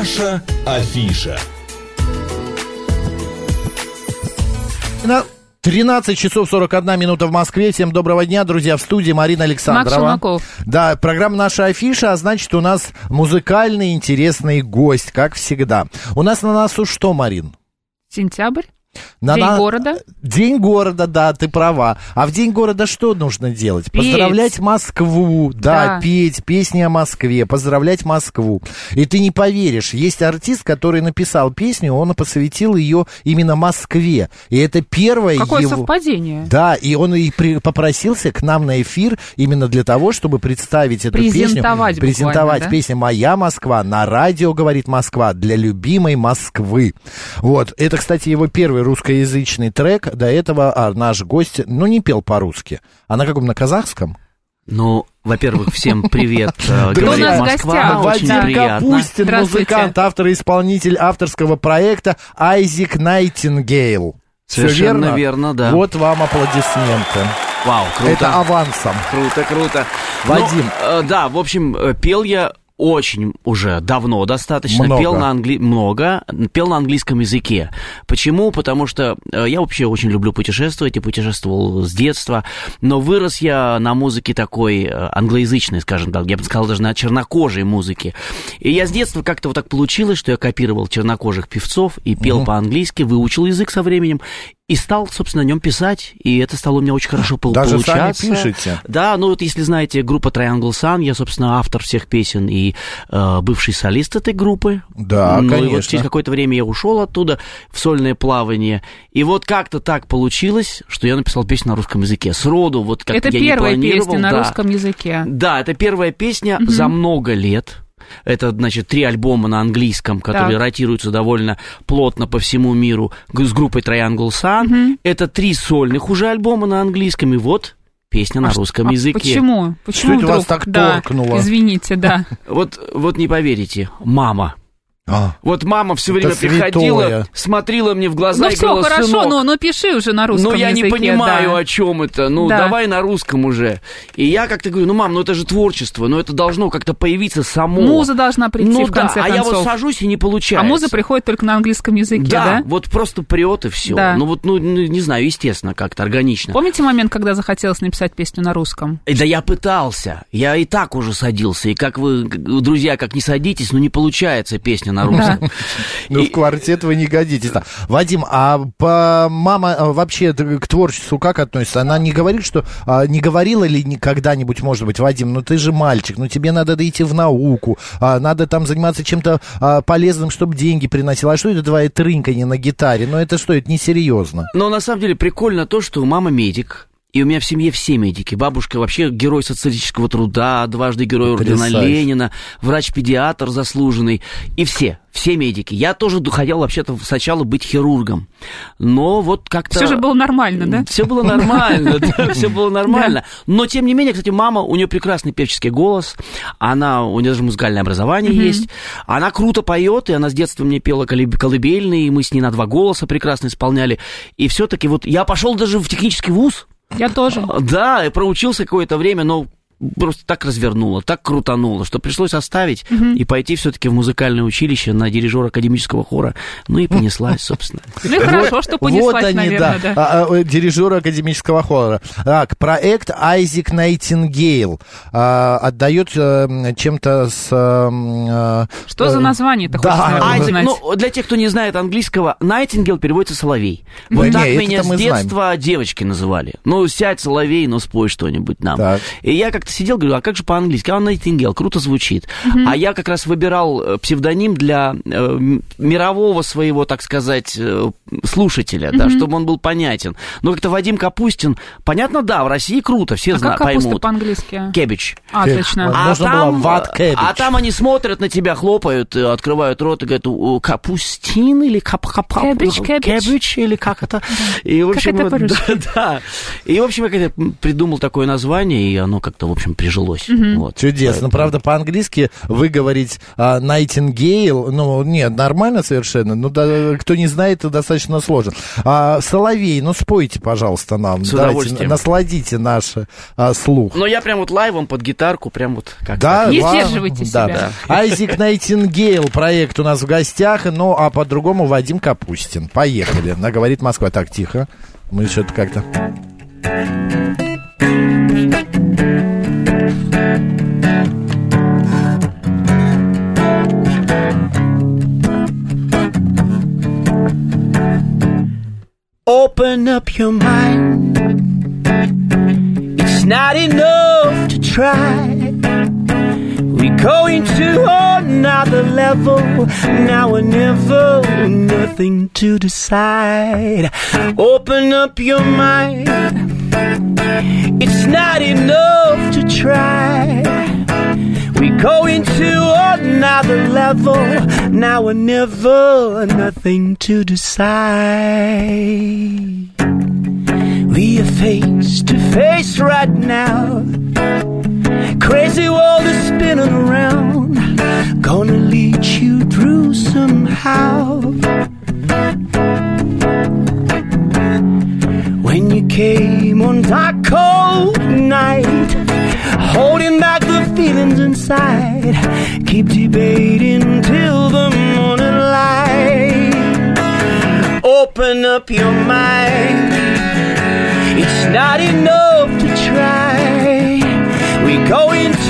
Наша афиша. На 13 часов 41 минута в Москве. Всем доброго дня, друзья. В студии Марина Александрова. Макс Шумаков. Да, программа «Наша афиша», а значит, у нас музыкальный интересный гость, как всегда. У нас на носу что, Марин? Сентябрь. На День города. День города, да, ты права. А в День города что нужно делать? Петь. Поздравлять Москву, да, Да. петь песни о Москве, поздравлять Москву. И ты не поверишь, есть артист, который написал песню, он посвятил ее именно Москве. И это первое Какое его... совпадение. Да, и он и при- попросился к нам на эфир именно для того, чтобы представить эту песню. Презентовать буквально, Презентовать да? песню «Моя Москва» на радио, говорит Москва, для любимой Москвы. Вот, это, кстати, его первый русскоязычный трек. До этого а, наш гость, ну, не пел по-русски. А на каком? На казахском? Ну, во-первых, всем привет. э, говорит Москва, очень приятно. Капустин, музыкант, автор и исполнитель авторского проекта Айзик Найтингейл. Совершенно верно, да. Вот вам аплодисменты. Вау, круто. Это авансом. Круто, круто. Вадим. Ну, э, да, в общем, э, пел я очень уже давно достаточно. Много. Пел на англи... много, пел на английском языке. Почему? Потому что э, я вообще очень люблю путешествовать и путешествовал с детства, но вырос я на музыке такой э, англоязычной, скажем так, я бы сказал даже на чернокожей музыке. И я с детства как-то вот так получилось, что я копировал чернокожих певцов и пел по-английски, выучил язык со временем и стал, собственно, на нем писать, и это стало у меня очень хорошо пол- Даже сами получаться. пишете? Да, ну вот если знаете группа Triangle Sun, я, собственно, автор всех песен и э, бывший солист этой группы. Да, ну, И вот конечно. через какое-то время я ушел оттуда в сольное плавание. И вот как-то так получилось, что я написал песню на русском языке. Сроду, вот как Это я не первая планировал, песня на да. русском языке. Да, это первая песня за много лет. Это, значит, три альбома на английском, которые Так. ротируются довольно плотно по всему миру с группой Triangle Sun. Это три сольных уже альбома на английском, и вот песня на А ш- русском а языке. Почему? Почему это вдруг? вас так да, торкнуло? Извините, да. Вот, вот не поверите, мама. А, Вот мама все время святое. приходила, смотрела мне в глаза Ну и все, говорила, хорошо, «Сынок, но, но пиши уже на русском ну я языке. не понимаю, да. о чем это. Ну, Да. давай на русском уже. И я как-то говорю, ну, мам, ну это же творчество, ну это должно как-то появиться само. Муза должна прийти ну в да, конце а я вот концов. сажусь и не а получается. муза приходит только на английском языке, да, да? вот просто прет и все. Да. Ну вот, ну, ну, не знаю, естественно, как-то органично. Помните момент, когда захотелось написать песню на русском? Э, Да я пытался. Я и так уже садился. И как вы, друзья, как не садитесь, ну не получается песня на русском. ну, в квартет вы не годитесь. Вадим, а мама а, вообще к творчеству как относится? Она не говорит, что... а, не говорила ли никогда-нибудь, может быть, Вадим, ну ты же мальчик, ну тебе надо идти в науку, а, надо там заниматься чем-то полезным, чтобы деньги приносило. А что это твоя трынканье на гитаре? Ну это что, это несерьезно. Но на самом деле прикольно то, что мама медик, и у меня в семье все медики. Бабушка вообще герой социалистического труда, дважды герой ордена Потрясающе. Ленина, врач-педиатр заслуженный. И все, все медики. Я тоже хотел вообще-то сначала быть хирургом. Но вот как-то... Все же было нормально, да? Все было нормально, да, все было нормально. Но, тем не менее, кстати, мама, у нее прекрасный певческий голос, она, у нее даже музыкальное образование есть, она круто поет, и она с детства мне пела колыб- колыбельные, и мы с ней на два голоса прекрасно исполняли. И все-таки вот я пошел даже в технический вуз, Я тоже. да, и проучился какое-то время, но просто так развернуло, так крутануло, что пришлось оставить и пойти все-таки в музыкальное училище на дирижера академического хора. Ну и понеслась, собственно. Ну и хорошо, что понеслась, вот они, наверное, да. А, а, дирижеры академического хора. Так, проект Айзик Найтингейл отдает э, чем-то с... э, Что э, за название-то да. Айзек, узнать? ну, для тех, кто не знает английского, Найтингел переводится соловей. Вот Да так не, меня с мы знаем. детства девочки называли. Ну, сядь, соловей, ну, спой что-нибудь нам. Так. И я как-то сидел, говорю, а как же по-английски? А Найтингел, круто звучит. А я как раз выбирал э, псевдоним для э, мирового своего, так сказать, э, слушателя, да, чтобы он был понятен. Но как-то Вадим Капустин, понятно, да, в России круто, все А зна- как капуста поймут. по-английски? Кебич. А, точно. А, Можно было what cabbage. а там они смотрят на тебя, хлопают, э, открывают рот и говорят, «У, капустин или кап кап кап- Cabbage, cabbage. кэббидж или как это? И, в общем, это вот, по-русски? да, да. И, в общем, я как-то придумал такое название, и оно как-то, в общем, прижилось. Вот. Чудесно. Правда, по-английски выговорить а, Nightingale, ну, нет, нормально совершенно. Ну, да, кто не знает, это достаточно сложно. А, Соловей, ну, спойте, пожалуйста, нам. С Давайте, удовольствием. насладите наш а, слух. Но я прям вот лайвом под гитарку, прям вот как Да, Не сдерживайте да. себя. Айзек Найтингейл проект у нас в гостях, ну а по-другому Вадим Капустин. Поехали. На говорит Москва. Так, тихо. Мы что-то как-то... Open up your mind. It's not enough to try. Now or never, nothing to decide. Open up your mind. It's not enough to try. We're going to another level. Now or never, nothing to decide. We are face to face right now. Crazy world is spinning around. Gonna lead you through somehow. When you came on that cold night, holding back the feelings inside, keep debating till the morning light. Open up your mind. It's not enough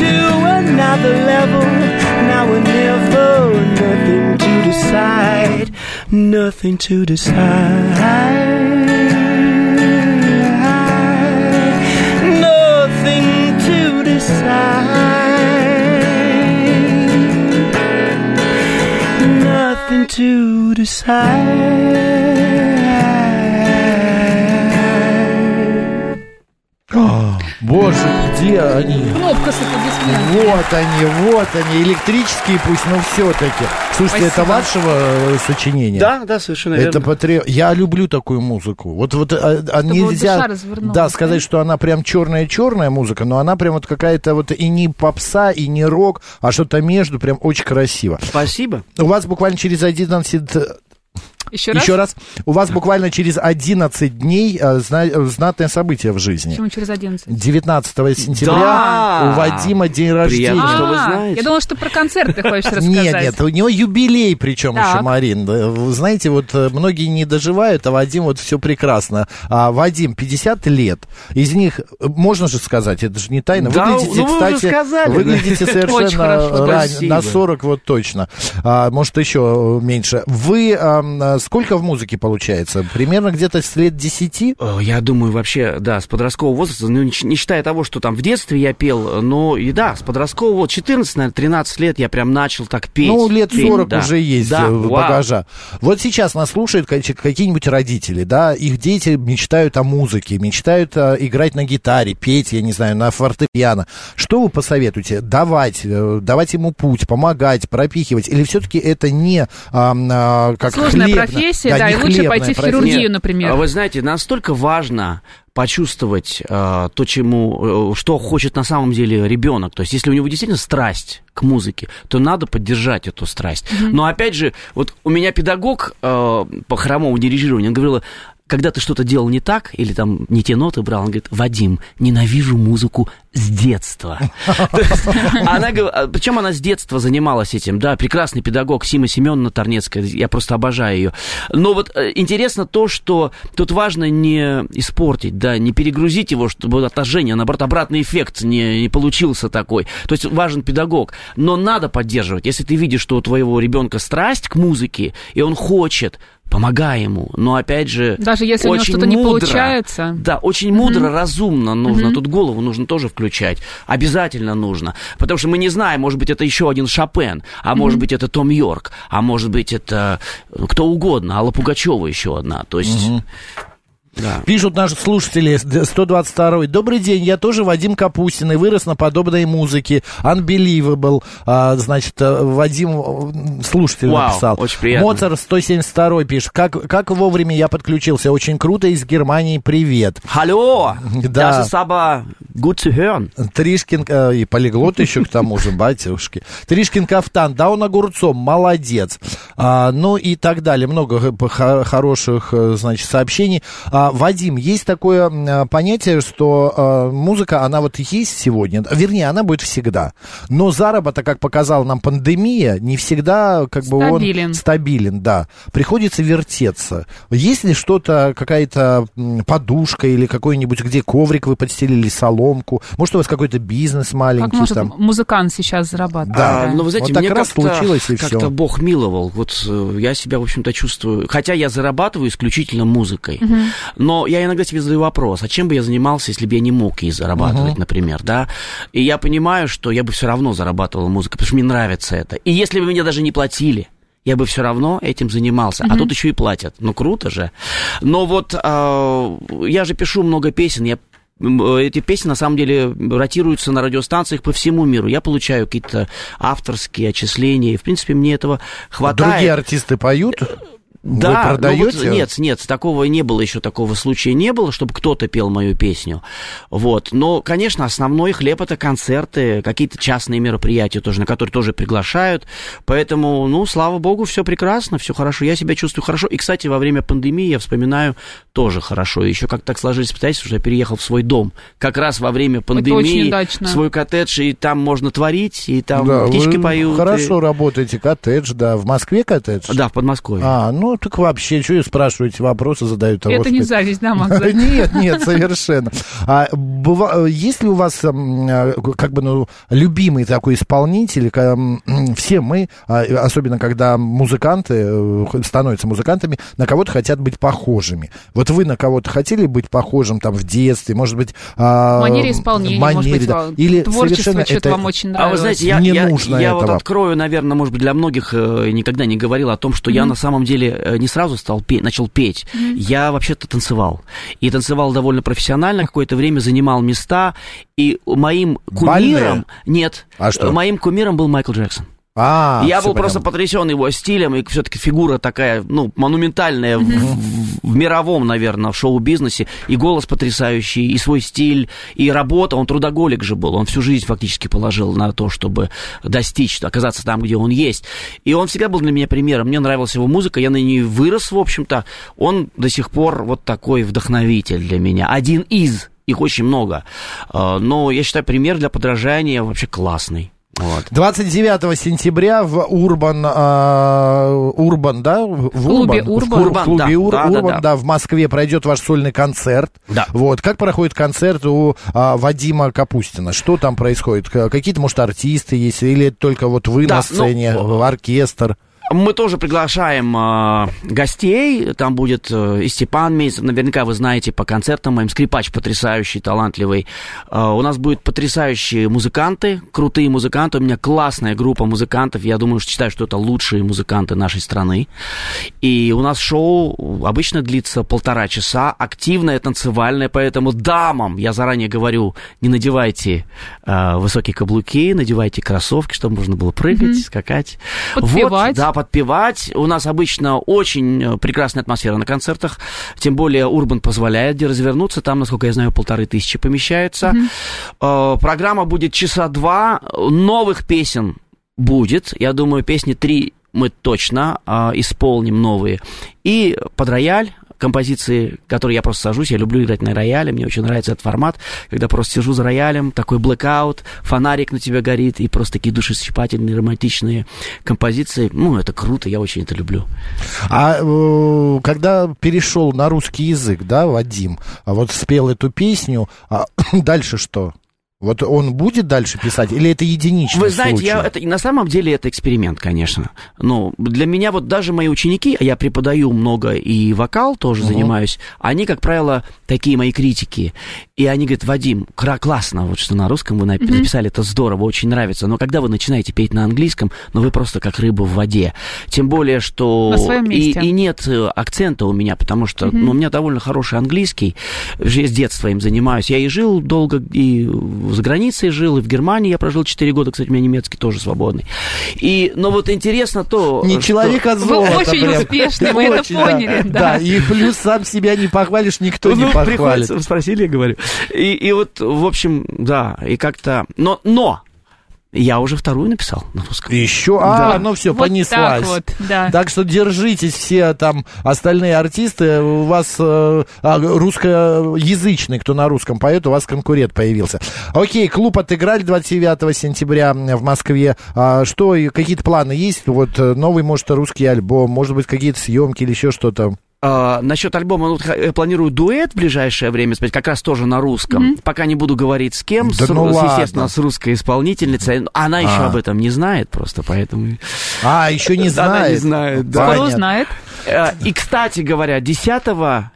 to another level. Now or never, nothing to decide. Nothing to decide. Nothing to decide. Nothing to decide. Боже, где они? Кнопка с аплодисментами. Вот они, вот они, электрические пусть, но все-таки. Слушайте, это Спасибо. вашего э, сочинения? Да, да, совершенно Это верно. Я люблю такую музыку. Вот, вот а, а вот нельзя да, да? сказать, что она прям черная-черная музыка, но она прям вот какая-то вот и не попса, и не рок, а что-то между, прям очень красиво. Спасибо. У вас буквально через 11... Еще раз? Еще раз. У вас буквально через 11 дней э, зна- э, знатное событие в жизни. Почему через 11? 19 сентября Да. у Вадима день рождения. Приятно, что вы А, знаете. Я думала, что про концерт ты хочешь рассказать. Нет, нет, у него юбилей, причем еще, Марин. Вы знаете, вот э, многие не доживают, а Вадим вот все прекрасно. А, Вадим, 50 лет. Из них, можно же сказать, это же не тайна. Да, выглядите, ну вы уже кстати, сказали. выглядите совершенно на 40 вот точно. А, может, еще меньше. Вы а, сколько в музыке получается? Примерно где-то с лет 10? Э, Я думаю, вообще, да, с подросткового возраста, ну, не, не считая того, что там в детстве я пел, но и да, с подросткового, вот 14, наверное, 13 лет я прям начал так петь. Ну, лет петь, 40 да. уже есть да, э, вау. багажа. Вот сейчас нас слушают ка- какие-нибудь родители, да, их дети мечтают о музыке, мечтают э, играть на гитаре, петь, я не знаю, на фортепиано. Что вы посоветуете? Давать, э, давать ему путь, помогать, пропихивать? Или все-таки это не а, а, как Сложная хлебно- профессия, да, не и лучше пойти в хирургию, Нет, например. а Вы знаете, настолько важно почувствовать э, то, чему, э, что хочет на самом деле ребенок. То есть, если у него действительно страсть к музыке, то надо поддержать эту страсть. Но опять же, вот у меня педагог э, по хромому дирижированию, он говорил, когда ты что-то делал не так, или там не те ноты брал, он говорит, Вадим, ненавижу музыку с детства. Она, а, причем она с детства занималась этим, да, прекрасный педагог Сима Семеновна Торнецкая, я просто обожаю ее. Но вот э, интересно то, что тут важно не испортить, да, не перегрузить его, чтобы отложение, наоборот, обратный эффект не, не получился такой. То есть важен педагог, но надо поддерживать. Если ты видишь, что у твоего ребенка страсть к музыке, и он хочет, помогай ему. Но опять же, Даже если у него очень что-то не мудро. получается. Да, очень мудро, разумно нужно. Тут голову нужно тоже включать. Обязательно нужно. Потому что мы не знаем, может быть, это еще один Шопен, а может быть, это Том Йорк, а может быть, это э, кто угодно, Алла Пугачева еще одна. То есть Да. Пишут наши слушатели 122 Добрый день, я тоже Вадим Капустин и вырос на подобной музыке. Unbelievable. А, значит, э, Вадим, э, слушатель Вау, написал. очень приятно. Моцарт 172 пишет. Как, как вовремя я подключился. Очень круто. Из Германии привет. Hallo, Да. das ist aber gut zu hören. Тришкин, э, и полиглот еще к тому же, батюшки. Тришкин Кафтан, да он огурцом, молодец. А, ну и так далее. Много хо- хороших, э, значит, сообщений. А, Вадим, есть такое м, понятие, что э, музыка, она вот есть сегодня, вернее, она будет всегда. Но заработок, как показала нам пандемия, не всегда как бы Стабилен. он стабилен, да. Приходится вертеться. Есть ли что-то, какая-то подушка или какой-нибудь, где коврик вы подстелили, соломку? Может, у вас какой-то бизнес маленький Как может там? музыкант сейчас зарабатывать? Да. А, ну, вы знаете, Вот так мне раз как-то, случилось, и как-то всё. Бог миловал. Вот э, я себя, в общем-то, чувствую... Хотя я зарабатываю исключительно музыкой. Но я иногда себе задаю вопрос, а чем бы я занимался, если бы я не мог ей зарабатывать, например, да? И я понимаю, что я бы все равно зарабатывал музыкой, потому что мне нравится это. И если бы мне даже не платили, я бы все равно этим занимался. А тут еще и платят. Ну, круто же. Но вот э, я же пишу много песен, я э, эти песни, на самом деле, ротируются на радиостанциях по всему миру. Я получаю какие-то авторские отчисления, и, в принципе, мне этого хватает. Другие артисты поют? Да, Вы ну продаете? вот нет, нет, такого не было еще, такого случая не было, чтобы кто-то пел мою песню. Вот. Но, конечно, основной хлеб это концерты, какие-то частные мероприятия тоже, на которые тоже приглашают. Поэтому, ну, слава богу, все прекрасно, все хорошо. Я себя чувствую хорошо. И, кстати, во время пандемии я вспоминаю тоже хорошо. Еще как так сложились обстоятельства, что я переехал в свой дом. Как раз во время пандемии. очень удачно. в свой коттедж, и там можно творить, и там Да, птички вы поют. и- Хорошо работаете, коттедж, да. В Москве коттедж? Да, в Подмосковье. А, ну так вообще, что спрашиваете, вопросы задают? а, Это не зависть, да, Макс? Нет, нет, совершенно. А, быва- есть ли у вас м, а, как бы ну любимый такой исполнитель? Ка- м, Все мы, а, особенно когда музыканты э, становятся музыкантами, на кого-то хотят быть похожими. Вот вы на кого-то хотели быть похожим там в детстве, может быть? а, В манере исполнения, в манере, может быть, да. Или творчество совершенно что-то это вам очень А нравилось. вы знаете, я, Не я, нужно я вот открою, наверное, может быть, для многих э, никогда не говорил о том, что я на самом деле э, не сразу стал петь, начал петь. Я вообще-то танцевал. И танцевал довольно профессионально, какое-то время занимал места. И моим Бальные? кумиром... Нет. А что? э, Моим кумиром был Майкл Джексон. А, я был просто понятно. потрясен его стилем, и все-таки фигура такая, ну, монументальная в, в- в мировом, наверное, шоу-бизнесе, и голос потрясающий, и свой стиль, и работа, он трудоголик же был, он всю жизнь фактически положил на то, чтобы достичь, оказаться там, где он есть. И он всегда был для меня примером, мне нравилась его музыка, я на ней вырос, в общем-то, он до сих пор вот такой вдохновитель для меня, один из, их очень много, Э, но я считаю, пример для подражания вообще классный. Вот. 29 сентября в Урбан, а, Урбан, да? В клубе в Урбан. клуб- Урбан, клубе да, Ур- да, да, Урбан, да. да, в Москве пройдет ваш сольный концерт. Да. Вот, как проходит концерт у а, Вадима Капустина? Что там происходит? Какие-то, может, артисты есть? Или это только вот вы Да, на сцене, ну, оркестр? Мы тоже приглашаем э, гостей. Там будет э, и Степан Мейзов. Наверняка вы знаете по концертам моим скрипач потрясающий, талантливый. Э, у нас будут потрясающие музыканты, крутые музыканты. У меня классная группа музыкантов. Я думаю, что считаю, что это лучшие музыканты нашей страны. И у нас шоу обычно длится полтора часа, активное, танцевальное, поэтому дамам, я заранее говорю, не надевайте э, высокие каблуки, надевайте кроссовки, чтобы можно было прыгать, скакать. Подпевать. Вот, да, подпевать. У нас обычно очень э, прекрасная атмосфера на концертах, тем более Урбан позволяет где развернуться, там, насколько я знаю, полторы тысячи помещается. Э, программа будет часа два, новых песен будет, я думаю, песни три мы точно а, исполним новые. И под рояль композиции, которые я просто сажусь, я люблю играть на рояле, мне очень нравится этот формат, когда просто сижу за роялем, такой блэкаут, фонарик на тебя горит, и просто такие душесчипательные, романтичные композиции. Ну, это круто, я очень это люблю. А э, когда перешел на русский язык, да, Вадим, а вот спел эту песню, а дальше что? Вот он будет дальше писать, или это единичный Вы знаете, случай? я, это, на самом деле это эксперимент, конечно. Ну, для меня вот даже мои ученики, а я преподаю много и вокал тоже занимаюсь, они, как правило, такие мои критики. И они говорят, Вадим, кра- классно, вот что на русском вы напи- написали, это здорово, очень нравится. Но когда вы начинаете петь на английском, ну вы просто как рыба в воде. Тем более, что... На своем и, месте. и нет э, акцента у меня, потому что ну, у меня довольно хороший английский. Я с детства им занимаюсь. Я и жил долго, и за границей жил, и в Германии я прожил 4 года, кстати, у меня немецкий тоже свободный. И, но вот интересно то... Не что- человек, а Вы золото очень прям. успешны, мы это Очень, поняли, да. Да, и плюс сам себя не похвалишь, никто не Ну, похвалит. приходится, спросили, я говорю. И, и вот, в общем, да, и как-то... Но, но я уже вторую написал на русском. Еще, а, Да. ну все, Вот понеслась. так вот, да. Так что держитесь все там остальные артисты, у вас э, а, русскоязычный, кто на русском поет, у вас конкурент появился. Окей, клуб отыграли 29 сентября в Москве. А, что, и какие-то планы есть? Вот э, новый, может, русский альбом, может быть, какие-то съемки или еще что-то? А, насчет альбома, ну, я планирую дуэт в ближайшее время спеть, как раз тоже на русском. Пока не буду говорить с кем, Да с, ну с, ладно. естественно, с русской исполнительницей. Она еще А. об этом не знает просто, поэтому... А, еще не знает. Она не знает, да. Скоро узнает. Э, И, кстати говоря, 10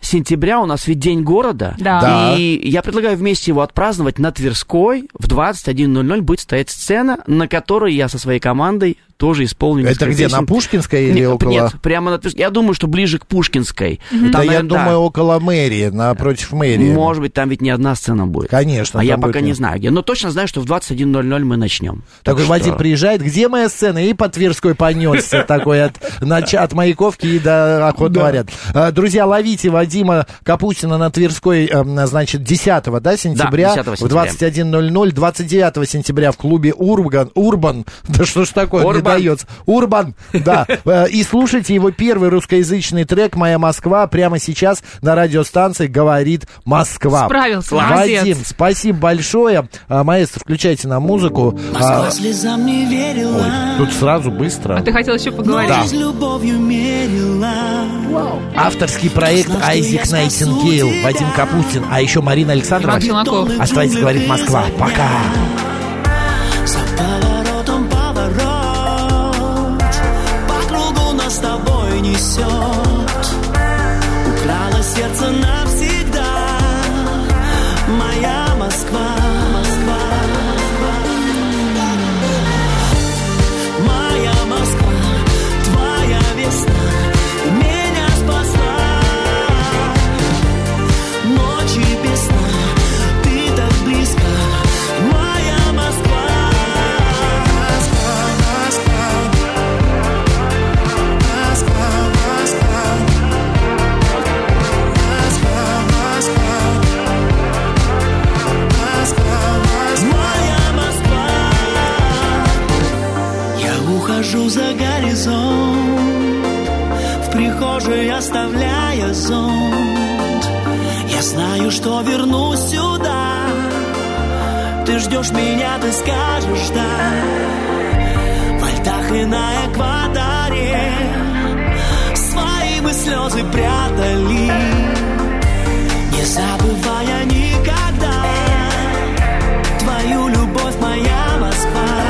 сентября у нас ведь День города. Да. Да. И я предлагаю вместе его отпраздновать на Тверской. В 21.00 будет стоять сцена, на которой я со своей командой тоже исполню Это где, на песен. Пушкинской или Нет, около? Нет, прямо на Тверской. Я думаю, что ближе к Пушкинской. Там, Да я наверное, думаю, около мэрии, напротив мэрии. Может быть, там ведь не одна сцена будет. Конечно. А я пока будет не знаю где. Но точно знаю, что в 21.00 мы начнем. Такой Так Вадим что- приезжает, где моя сцена? И по Тверской понесся такой от, от Маяковки и до охотного ряда. А, Друзья, ловите Вадима Капустина на Тверской, эм, значит, 10 да, сентября, 10 в сентября. 21.00, 29 сентября в клубе Урбан, Урбан, да что ж такое, Урбан. Дается, Урбан, да, Э, и слушайте его первый русскоязычный трек «Моя Москва» прямо сейчас на радиостанции «Говорит Москва». Справился, молодец. Вадим, спасибо большое. А, Маэстро, включайте нам музыку. Москва А, слезам не верила. Ой, тут сразу быстро. А ты хотел еще поговорить? Да. Жизнь любовью мерила. Авторский проект Айзек Найтингейл, Вадим Капустин, а еще Марина Александрова. Оставайтесь, говорит Москва. Пока. тобой прохожий, оставляя зонт. Я знаю, что вернусь сюда. Ты ждешь меня, ты скажешь да В альтах и на экваторе Свои мы слезы прятали Не забывая никогда. Твою любовь, моя Москва.